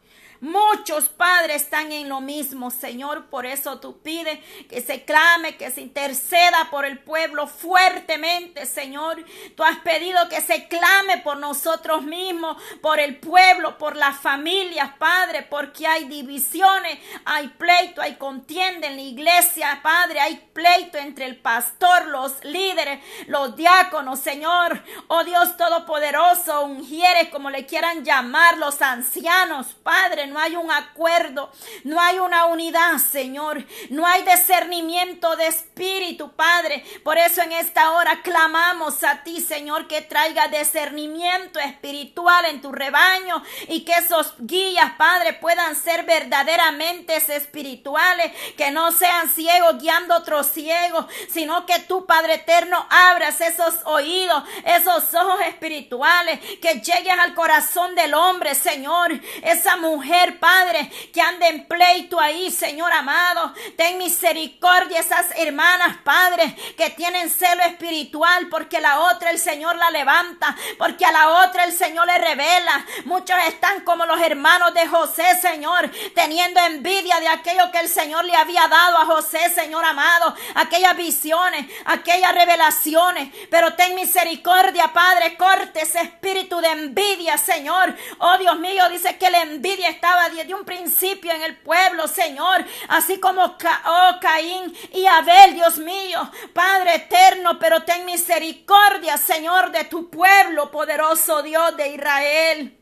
Muchos padres están en lo mismo, Señor. Por eso tú pides que se clame, que se interceda por el pueblo fuertemente, Señor. Tú has pedido que se clame por nosotros mismos, por el pueblo, por las familias, Padre, porque hay divisiones, hay pleito, hay contienda en la iglesia, Padre. Hay pleito entre el pastor, los líderes, los diáconos, Señor. Oh Dios Todopoderoso, ungieres, como le quieran llamar, los ancianos, Padre no hay un acuerdo, no hay una unidad, Señor, no hay discernimiento de espíritu, Padre. Por eso en esta hora clamamos a ti, Señor, que traiga discernimiento espiritual en tu rebaño y que esos guías, Padre, puedan ser verdaderamente espirituales, que no sean ciegos guiando otros ciegos, sino que tú, Padre eterno, abras esos oídos, esos ojos espirituales, que llegues al corazón del hombre, Señor, esa mujer Padre, que ande en pleito ahí, Señor amado. Ten misericordia esas hermanas, Padre, que tienen celo espiritual, porque la otra el Señor la levanta, porque a la otra el Señor le revela. Muchos están como los hermanos de José, Señor, teniendo envidia de aquello que el Señor le había dado a José, Señor amado, aquellas visiones, aquellas revelaciones. Pero ten misericordia, Padre, corte ese espíritu de envidia, Señor. Oh Dios mío, dice que la envidia está desde un principio en el pueblo, Señor, así como oh, Caín y Abel, Dios mío, Padre eterno, pero ten misericordia, Señor, de tu pueblo, poderoso Dios de Israel.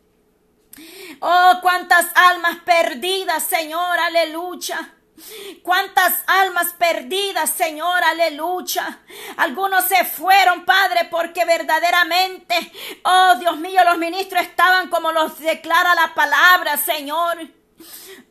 Oh, cuántas almas perdidas, Señor, aleluya. Cuántas almas perdidas, Señor, aleluya. Algunos se fueron, Padre, porque verdaderamente, oh Dios mío, los ministros estaban como los declara la palabra, Señor.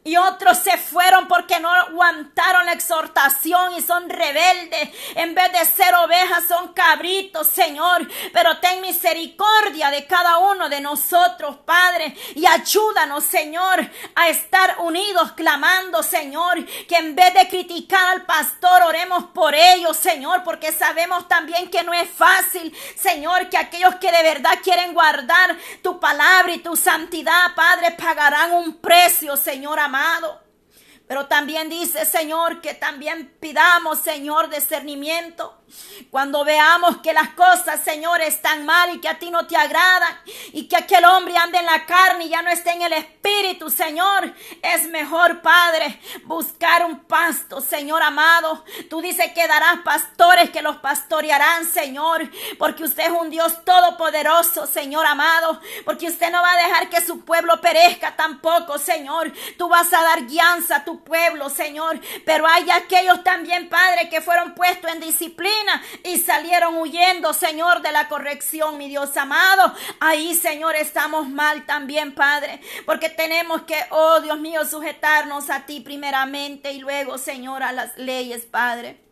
Y otros se fueron porque no aguantaron la exhortación y son rebeldes. En vez de ser ovejas son cabritos, Señor. Pero ten misericordia de cada uno de nosotros, Padre. Y ayúdanos, Señor, a estar unidos clamando, Señor. Que en vez de criticar al pastor, oremos por ellos, Señor. Porque sabemos también que no es fácil, Señor, que aquellos que de verdad quieren guardar tu palabra y tu santidad, Padre, pagarán un precio, Señor amado. Pero también dice, Señor, que también pidamos, Señor, discernimiento cuando veamos que las cosas, Señor, están mal y que a ti no te agradan y que aquel hombre ande en la carne y ya no esté en el espíritu, Señor, es mejor, Padre, buscar un pasto, Señor amado. Tú dices que darás pastores que los pastorearán, Señor, porque usted es un Dios todopoderoso, Señor amado, porque usted no va a dejar que su pueblo perezca tampoco, Señor. Tú vas a dar guianza a tu pueblo, Señor, pero hay aquellos también, Padre, que fueron puestos en disciplina y salieron huyendo, Señor, de la corrección, mi Dios amado. Ahí, Señor, estamos mal también, Padre, porque tenemos que, oh Dios mío, sujetarnos a ti primeramente y luego, Señor, a las leyes, Padre.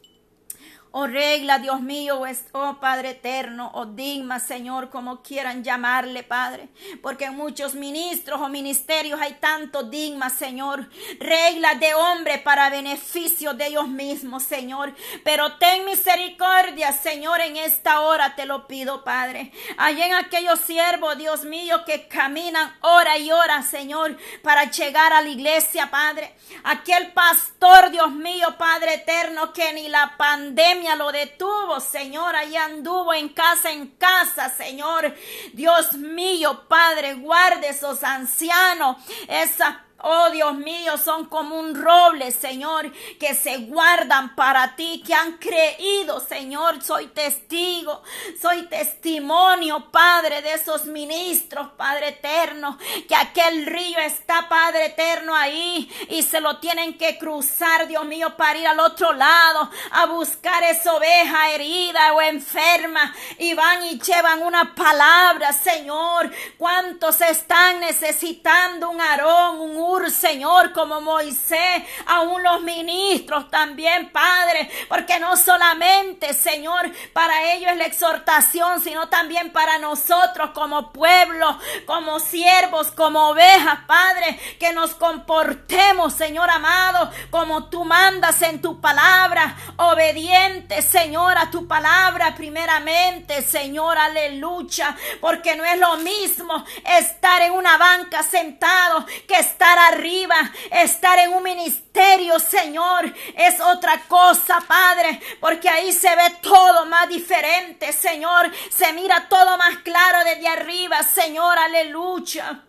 Oh regla, Dios mío, oh Padre eterno, oh digma, Señor, como quieran llamarle, Padre. Porque en muchos ministros o ministerios hay tanto digma, Señor. Regla de hombre para beneficio de ellos mismos, Señor. Pero ten misericordia, Señor, en esta hora te lo pido, Padre. Hay en aquellos siervos, Dios mío, que caminan hora y hora, Señor, para llegar a la iglesia, Padre. Aquel pastor, Dios mío, Padre eterno, que ni la pandemia lo detuvo, Señor. Ahí anduvo en casa en casa, Señor. Dios mío, Padre, guarde esos ancianos, esas Oh Dios mío, son como un roble, Señor, que se guardan para ti, que han creído, Señor. Soy testigo, soy testimonio, Padre, de esos ministros, Padre eterno, que aquel río está, Padre eterno, ahí y se lo tienen que cruzar, Dios mío, para ir al otro lado a buscar esa oveja herida o enferma y van y llevan una palabra, Señor. ¿Cuántos están necesitando un arón, un Señor, como Moisés, aún los ministros también, Padre, porque no solamente, Señor, para ellos es la exhortación, sino también para nosotros como pueblo, como siervos, como ovejas, Padre, que nos comportemos, Señor amado, como tú mandas en tu palabra, obediente, Señor, a tu palabra primeramente, Señor, aleluya, porque no es lo mismo estar en una banca sentado que estar arriba, estar en un ministerio, Señor, es otra cosa, Padre, porque ahí se ve todo más diferente, Señor, se mira todo más claro desde arriba, Señor, aleluya.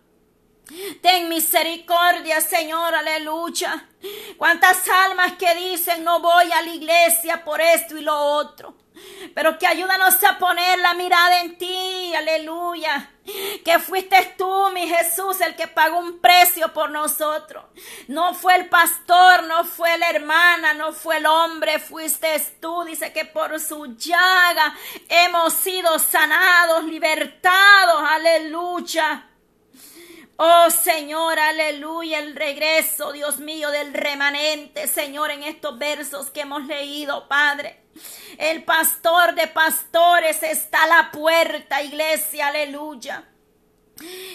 Ten misericordia, Señor, aleluya. Cuántas almas que dicen no voy a la iglesia por esto y lo otro pero que ayúdanos a poner la mirada en ti, aleluya. Que fuiste tú, mi Jesús, el que pagó un precio por nosotros. No fue el pastor, no fue la hermana, no fue el hombre, fuiste tú. Dice que por su llaga hemos sido sanados, libertados, aleluya. Oh Señor, aleluya, el regreso, Dios mío, del remanente, Señor, en estos versos que hemos leído, Padre. El pastor de pastores está a la puerta, iglesia, aleluya.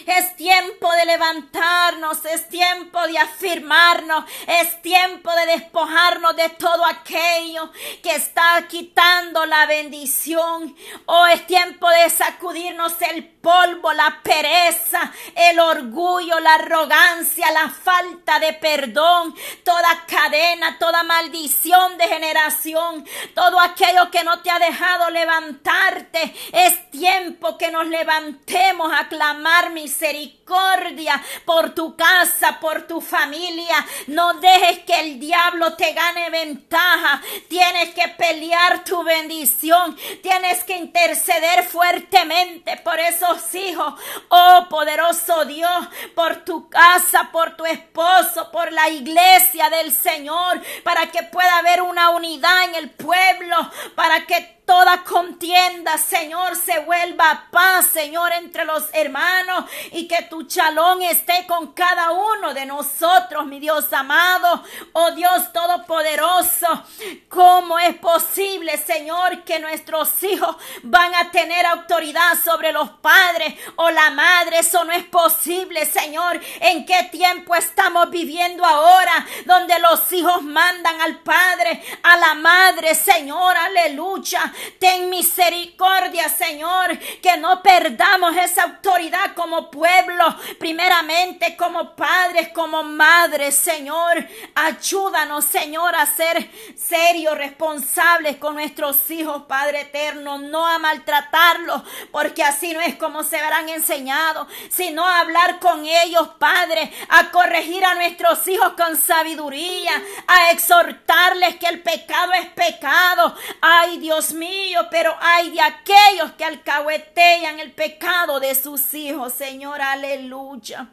Es tiempo de levantarnos, es tiempo de afirmarnos, es tiempo de despojarnos de todo aquello que está quitando la bendición. Oh, es tiempo de sacudirnos el polvo, la pereza, el orgullo, la arrogancia, la falta de perdón, toda cadena, toda maldición de generación, todo aquello que no te ha dejado levantarte. Es tiempo que nos levantemos a clamar misericordia por tu casa, por tu familia. No dejes que el diablo te gane ventaja. Tienes que pelear tu bendición. Tienes que interceder fuertemente por esos hijos. Oh poderoso Dios, por tu casa, por tu esposo, por la iglesia del Señor, para que pueda haber una unidad en el pueblo, para que toda contienda, Señor, se vuelva paz, Señor, entre los hermanos y que tu chalón esté con cada uno de nosotros, mi Dios amado, oh Dios todopoderoso. ¿Cómo es posible, Señor, que nuestros hijos van a tener autoridad sobre los padres o la madre? Eso no es posible, Señor. ¿En qué tiempo estamos viviendo ahora donde los hijos mandan al padre, a la madre, Señor? Aleluya. Ten misericordia, Señor, que no perdamos esa autoridad como pueblo, primeramente como padres, como madres, Señor. Ayúdanos, Señor, a ser serios, responsables con nuestros hijos, Padre eterno, no a maltratarlos, porque así no es como se verán enseñados, sino a hablar con ellos, Padre, a corregir a nuestros hijos con sabiduría, a exhortarles que el pecado es pecado. Ay, Dios mío, pero hay de aquellos que alcahuetean el pecado de sus hijos, Señor, aleluya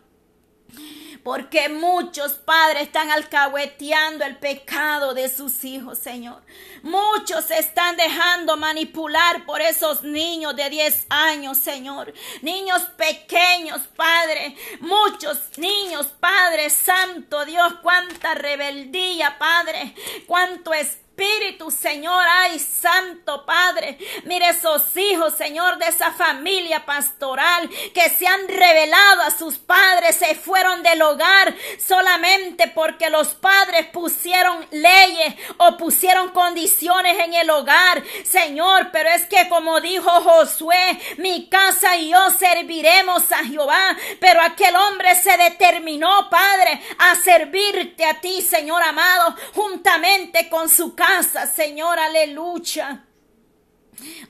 porque muchos padres están alcahueteando el pecado de sus hijos, Señor. Muchos se están dejando manipular por esos niños de 10 años, Señor. Niños pequeños, Padre. Muchos niños, Padre Santo, Dios, cuánta rebeldía, Padre. Cuánto es Espíritu, Señor, ay, Santo Padre, mire esos hijos, Señor, de esa familia pastoral que se han revelado a sus padres, se fueron del hogar solamente porque los padres pusieron leyes o pusieron condiciones en el hogar, Señor, pero es que como dijo Josué, mi casa y yo serviremos a Jehová, pero aquel hombre se determinó, Padre, a servirte a ti, Señor amado, juntamente con su casa, Señor, aleluya.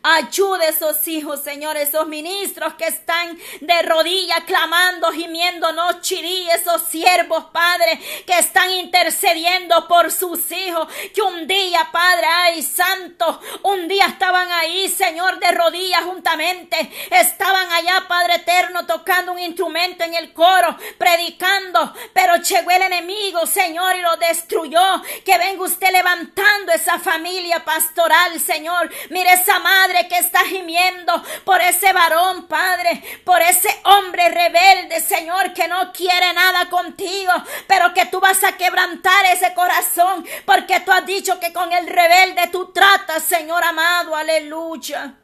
Ayude a esos hijos, Señor, esos ministros que están de rodillas clamando, gimiendo noche y esos siervos, Padre, que están intercediendo por sus hijos, que un día, Padre, ay, santo, un día estaban ahí, Señor, de rodillas juntamente, estaban allá, Padre eterno, tocando un instrumento en el coro, predicando, pero llegó el enemigo, Señor, y lo destruyó, que venga usted levantando esa familia pastoral, Señor, mire esa madre que está gimiendo por ese varón, Padre, por ese hombre rebelde, Señor, que no quiere nada contigo, pero que tú vas a quebrantar ese corazón, porque tú has dicho que con el rebelde tú tratas, Señor amado, aleluya.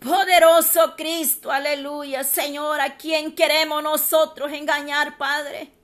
Poderoso Cristo, aleluya, Señor, a quien queremos nosotros engañar, Padre.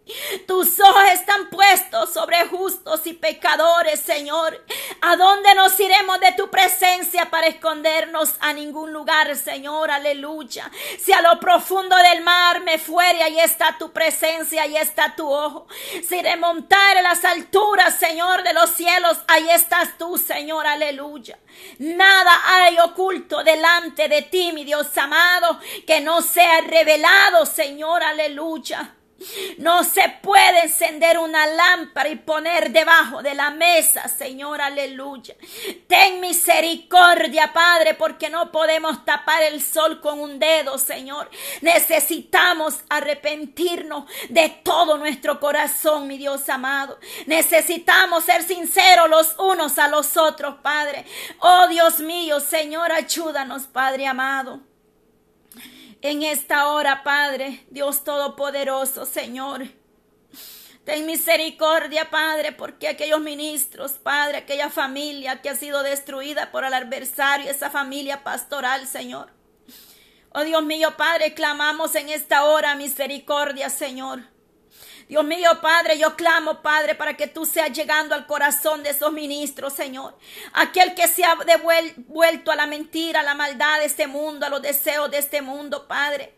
Tus ojos están puestos sobre justos y pecadores, Señor. ¿A dónde nos iremos de tu presencia para escondernos? A ningún lugar, Señor. Aleluya. Si a lo profundo del mar me fuere, ahí está tu presencia, ahí está tu ojo. Si remontar las alturas, Señor, de los cielos, ahí estás tú, Señor. Aleluya. Nada hay oculto delante de ti, mi Dios amado, que no sea revelado, Señor. Aleluya. No se puede encender una lámpara y poner debajo de la mesa, Señor, aleluya. Ten misericordia, Padre, porque no podemos tapar el sol con un dedo, Señor. Necesitamos arrepentirnos de todo nuestro corazón, mi Dios amado. Necesitamos ser sinceros los unos a los otros, Padre. Oh Dios mío, Señor, ayúdanos, Padre amado en esta hora, Padre, Dios Todopoderoso, Señor. Ten misericordia, Padre, porque aquellos ministros, Padre, aquella familia que ha sido destruida por el adversario, esa familia pastoral, Señor. Oh Dios mío, Padre, clamamos en esta hora misericordia, Señor. Dios mío, Padre, yo clamo, Padre, para que tú seas llegando al corazón de esos ministros, Señor. Aquel que se ha devuelto a la mentira, a la maldad de este mundo, a los deseos de este mundo, Padre.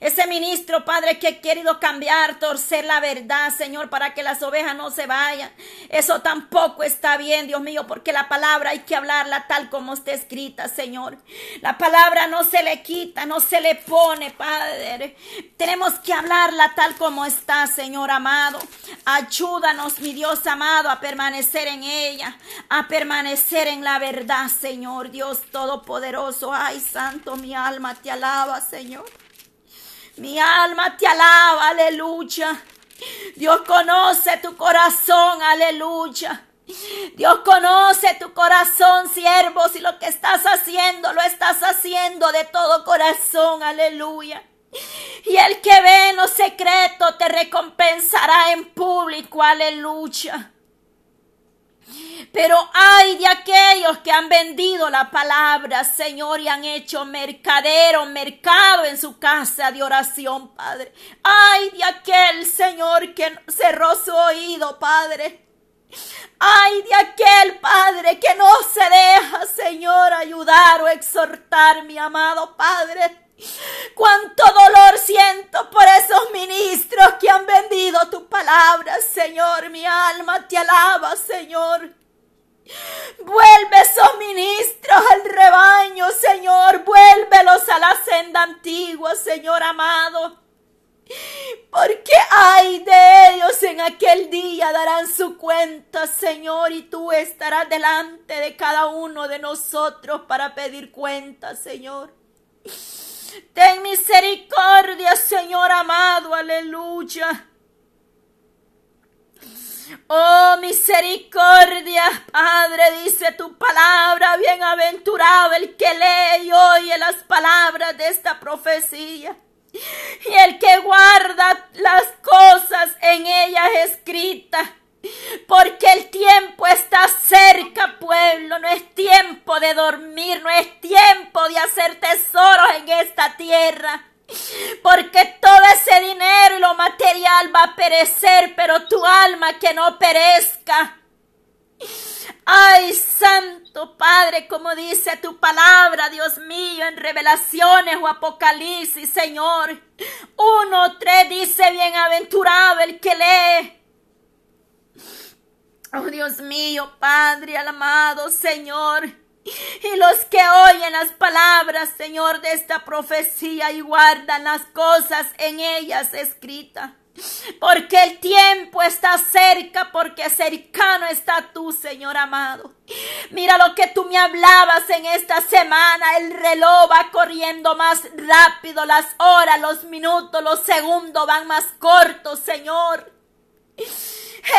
Ese ministro, Padre, que ha querido cambiar, torcer la verdad, Señor, para que las ovejas no se vayan. Eso tampoco está bien, Dios mío, porque la palabra hay que hablarla tal como está escrita, Señor. La palabra no se le quita, no se le pone, Padre. Tenemos que hablarla tal como está, Señor amado. Ayúdanos, mi Dios amado, a permanecer en ella, a permanecer en la verdad, Señor, Dios Todopoderoso. Ay, Santo, mi alma te alaba, Señor. Mi alma te alaba, aleluya. Dios conoce tu corazón, aleluya. Dios conoce tu corazón, siervo, si lo que estás haciendo lo estás haciendo de todo corazón, aleluya. Y el que ve en lo secreto te recompensará en público, aleluya. Pero hay de aquellos que han vendido la palabra, Señor, y han hecho mercadero, mercado en su casa de oración, Padre. Ay de aquel, Señor, que cerró su oído, Padre. Ay de aquel Padre que no se deja, Señor, ayudar o exhortar, mi amado Padre. Cuánto dolor siento por esos ministros que han vendido tu palabra, Señor. Mi alma te alaba, Señor. Vuelve esos ministros al rebaño, Señor. Vuélvelos a la senda antigua, Señor amado. Porque hay de ellos en aquel día darán su cuenta, Señor, y tú estarás delante de cada uno de nosotros para pedir cuenta, Señor. Ten misericordia, Señor amado, aleluya. Oh, misericordia, Padre, dice tu palabra, bienaventurado el que lee y oye las palabras de esta profecía. Y el que guarda las cosas en ellas escritas porque el tiempo está cerca, pueblo. No es tiempo de dormir, no es tiempo de hacer tesoros en esta tierra. Porque todo ese dinero y lo material va a perecer, pero tu alma que no perezca. Ay, Santo Padre, como dice tu palabra, Dios mío, en revelaciones o apocalipsis, Señor. Uno, tres dice, bienaventurado el que lee Oh Dios mío, Padre amado Señor. Y los que oyen las palabras, Señor, de esta profecía y guardan las cosas en ellas escritas. Porque el tiempo está cerca, porque cercano está tú, Señor amado. Mira lo que tú me hablabas en esta semana. El reloj va corriendo más rápido, las horas, los minutos, los segundos van más cortos, Señor.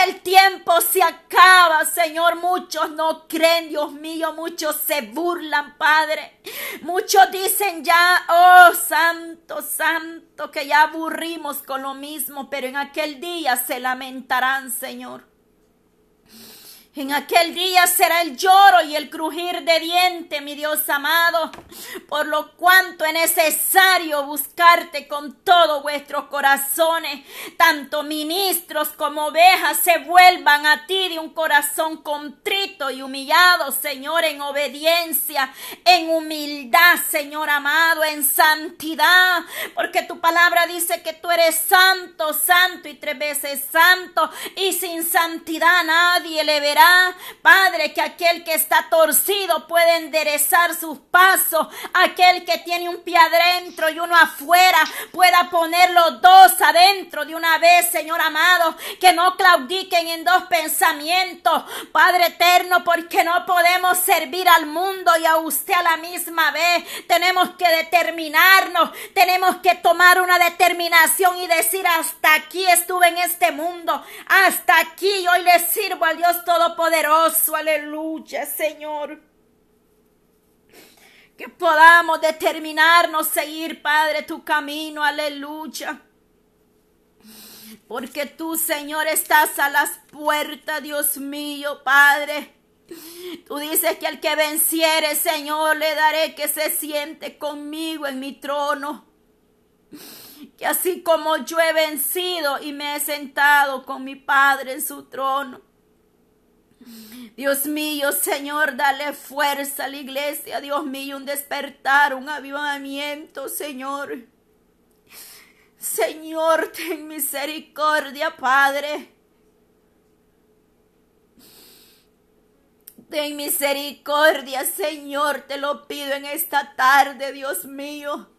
El tiempo se acaba, Señor. Muchos no creen, Dios mío. Muchos se burlan, Padre. Muchos dicen ya, oh, santo, santo, que ya aburrimos con lo mismo. Pero en aquel día se lamentarán, Señor. En aquel día será el lloro y el crujir de diente, mi Dios amado, por lo cuanto es necesario buscarte con todos vuestros corazones, tanto ministros como ovejas se vuelvan a ti de un corazón contrito y humillado, Señor, en obediencia, en humildad, Señor amado, en santidad, porque tu palabra dice que tú eres santo, santo y tres veces santo, y sin santidad nadie le verá Padre, que aquel que está torcido puede enderezar sus pasos. Aquel que tiene un pie adentro y uno afuera pueda poner los dos adentro de una vez, Señor amado. Que no claudiquen en dos pensamientos. Padre eterno, porque no podemos servir al mundo y a usted a la misma vez. Tenemos que determinarnos. Tenemos que tomar una determinación y decir hasta aquí estuve en este mundo. Hasta aquí hoy le sirvo al Dios todo poderoso, aleluya, Señor. Que podamos determinarnos seguir, Padre, tu camino, aleluya. Porque tú, Señor, estás a las puertas, Dios mío, Padre. Tú dices que al que venciere, Señor, le daré que se siente conmigo en mi trono. Que así como yo he vencido y me he sentado con mi Padre en su trono, Dios mío, Señor, dale fuerza a la iglesia. Dios mío, un despertar, un avivamiento, Señor. Señor, ten misericordia, Padre. Ten misericordia, Señor, te lo pido en esta tarde, Dios mío.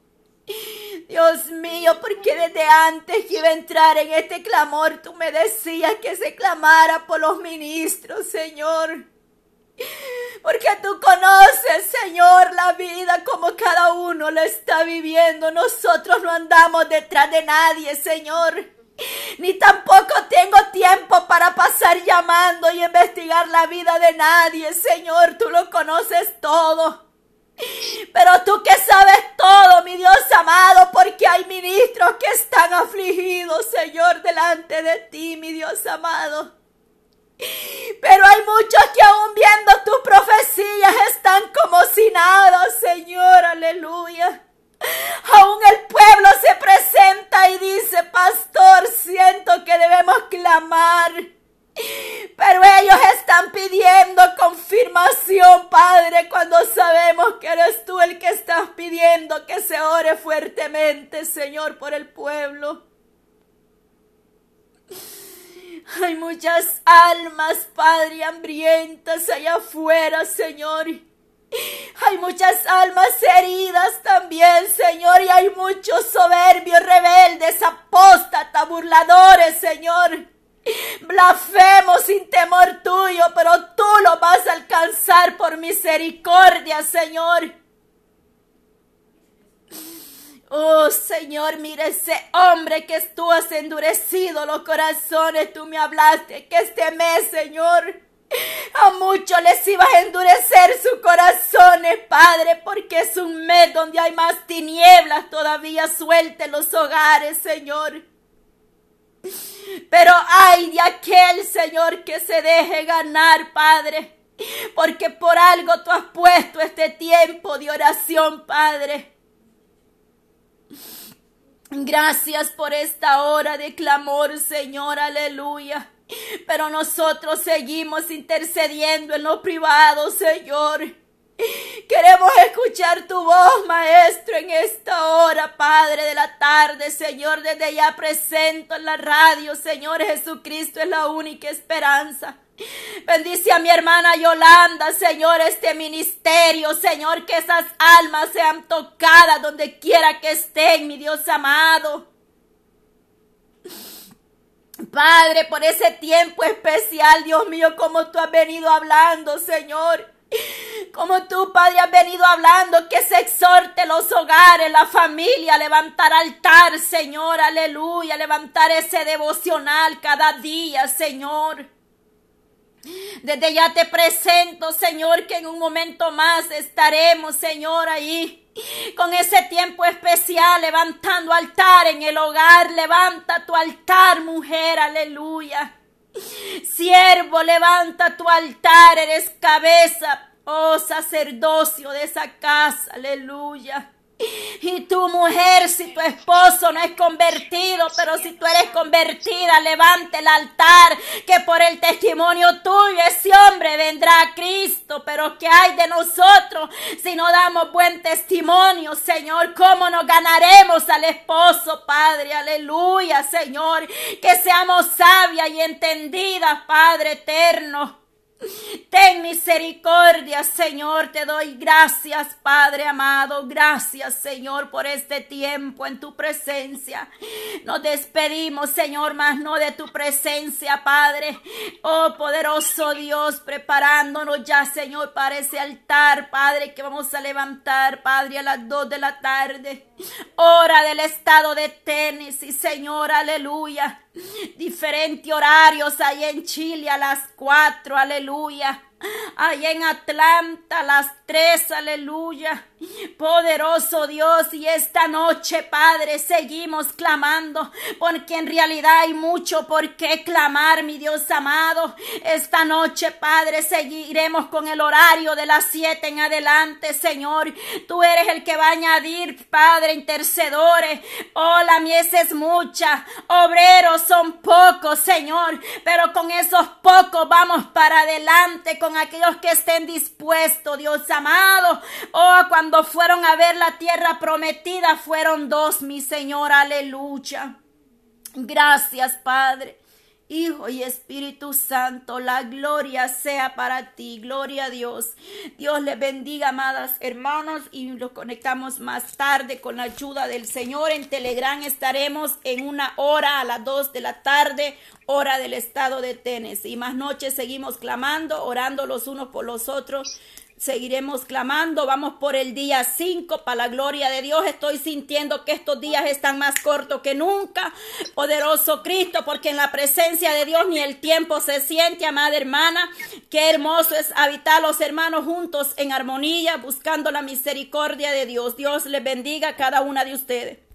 Dios mío, porque desde antes que iba a entrar en este clamor, tú me decías que se clamara por los ministros, Señor. Porque tú conoces, Señor, la vida como cada uno la está viviendo. Nosotros no andamos detrás de nadie, Señor. Ni tampoco tengo tiempo para pasar llamando y investigar la vida de nadie. Señor, tú lo conoces todo. Pero tú que sabes todo, mi Dios amado, porque hay ministros que están afligidos, Señor, delante de ti, mi Dios amado. Pero hay muchos que aún viendo tus profecías están como si nada, Señor, aleluya. Aún el pueblo se presenta y dice, pastor, siento que debemos clamar. Pero ellos están pidiendo confirmación, Padre, cuando sabemos que eres tú el que estás pidiendo que se ore fuertemente, Señor, por el pueblo. Hay muchas almas, Padre, hambrientas allá afuera, Señor. Hay muchas almas heridas también, Señor, y hay muchos soberbios, rebeldes, apóstatas, burladores, Señor. Blasfemos sin temor tuyo, pero tú lo vas a alcanzar por misericordia, Señor. Oh Señor, mira ese hombre que tú has endurecido los corazones. Tú me hablaste que este mes, Señor, a muchos les iba a endurecer sus corazones, Padre, porque es un mes donde hay más tinieblas todavía sueltas en los hogares, Señor. Pero ay de aquel Señor que se deje ganar, Padre. Porque por algo tú has puesto este tiempo de oración, Padre. Gracias por esta hora de clamor, Señor, aleluya. Pero nosotros seguimos intercediendo en lo privado, Señor. Queremos escuchar tu voz, Maestro, en esta hora, Padre de la tarde, Señor. Desde ya presento en la radio, Señor Jesucristo es la única esperanza. Bendice a mi hermana Yolanda, Señor, este ministerio, Señor, que esas almas sean tocadas donde quiera que estén, mi Dios amado. Padre, por ese tiempo especial, Dios mío, como tú has venido hablando, Señor. Como tú, Padre, has venido hablando, que se exhorte los hogares, la familia, a levantar altar, Señor, aleluya, levantar ese devocional cada día, Señor. Desde ya te presento, Señor, que en un momento más estaremos, Señor, ahí. Con ese tiempo especial, levantando altar en el hogar. Levanta tu altar, mujer, aleluya. Siervo, levanta tu altar, eres cabeza, oh sacerdocio de esa casa, aleluya. Y tu mujer, si tu esposo no es convertido, pero si tú eres convertida, levante el altar, que por el testimonio tuyo ese hombre vendrá a Cristo. Pero ¿qué hay de nosotros si no damos buen testimonio, Señor? ¿Cómo nos ganaremos al esposo, Padre? Aleluya, Señor. Que seamos sabias y entendidas, Padre eterno. Ten misericordia, Señor. Te doy gracias, Padre amado. Gracias, Señor, por este tiempo en tu presencia. Nos despedimos, Señor, más no de tu presencia, Padre. Oh, poderoso Dios, preparándonos ya, Señor, para ese altar, Padre, que vamos a levantar, Padre, a las dos de la tarde. Hora del estado de Tennessee, Señor, aleluya. Diferentes horarios ahí en Chile a las cuatro, aleluya. Ahí en Atlanta a las tres, aleluya. Poderoso Dios, y esta noche, Padre, seguimos clamando, porque en realidad hay mucho por qué clamar, mi Dios amado. Esta noche, Padre, seguiremos con el horario de las siete en adelante, Señor. Tú eres el que va a añadir, Padre, intercedores. Oh, la mies es mucha, obreros son pocos, Señor, pero con esos pocos vamos para adelante, con aquellos que estén dispuestos, Dios amado. Oh, cuando fueron a ver la tierra prometida, fueron dos, mi Señor, aleluya. Gracias, Padre. Hijo y Espíritu Santo, la gloria sea para ti, gloria a Dios. Dios les bendiga, amadas hermanos, y nos conectamos más tarde con la ayuda del Señor. En Telegram estaremos en una hora a las dos de la tarde, hora del estado de Tennessee. Y más noches seguimos clamando, orando los unos por los otros Seguiremos clamando. Vamos por el día 5 para la gloria de Dios. Estoy sintiendo que estos días están más cortos que nunca. Poderoso Cristo, porque en la presencia de Dios ni el tiempo se siente, amada hermana. Qué hermoso es habitar los hermanos juntos en armonía, buscando la misericordia de Dios. Dios les bendiga a cada una de ustedes.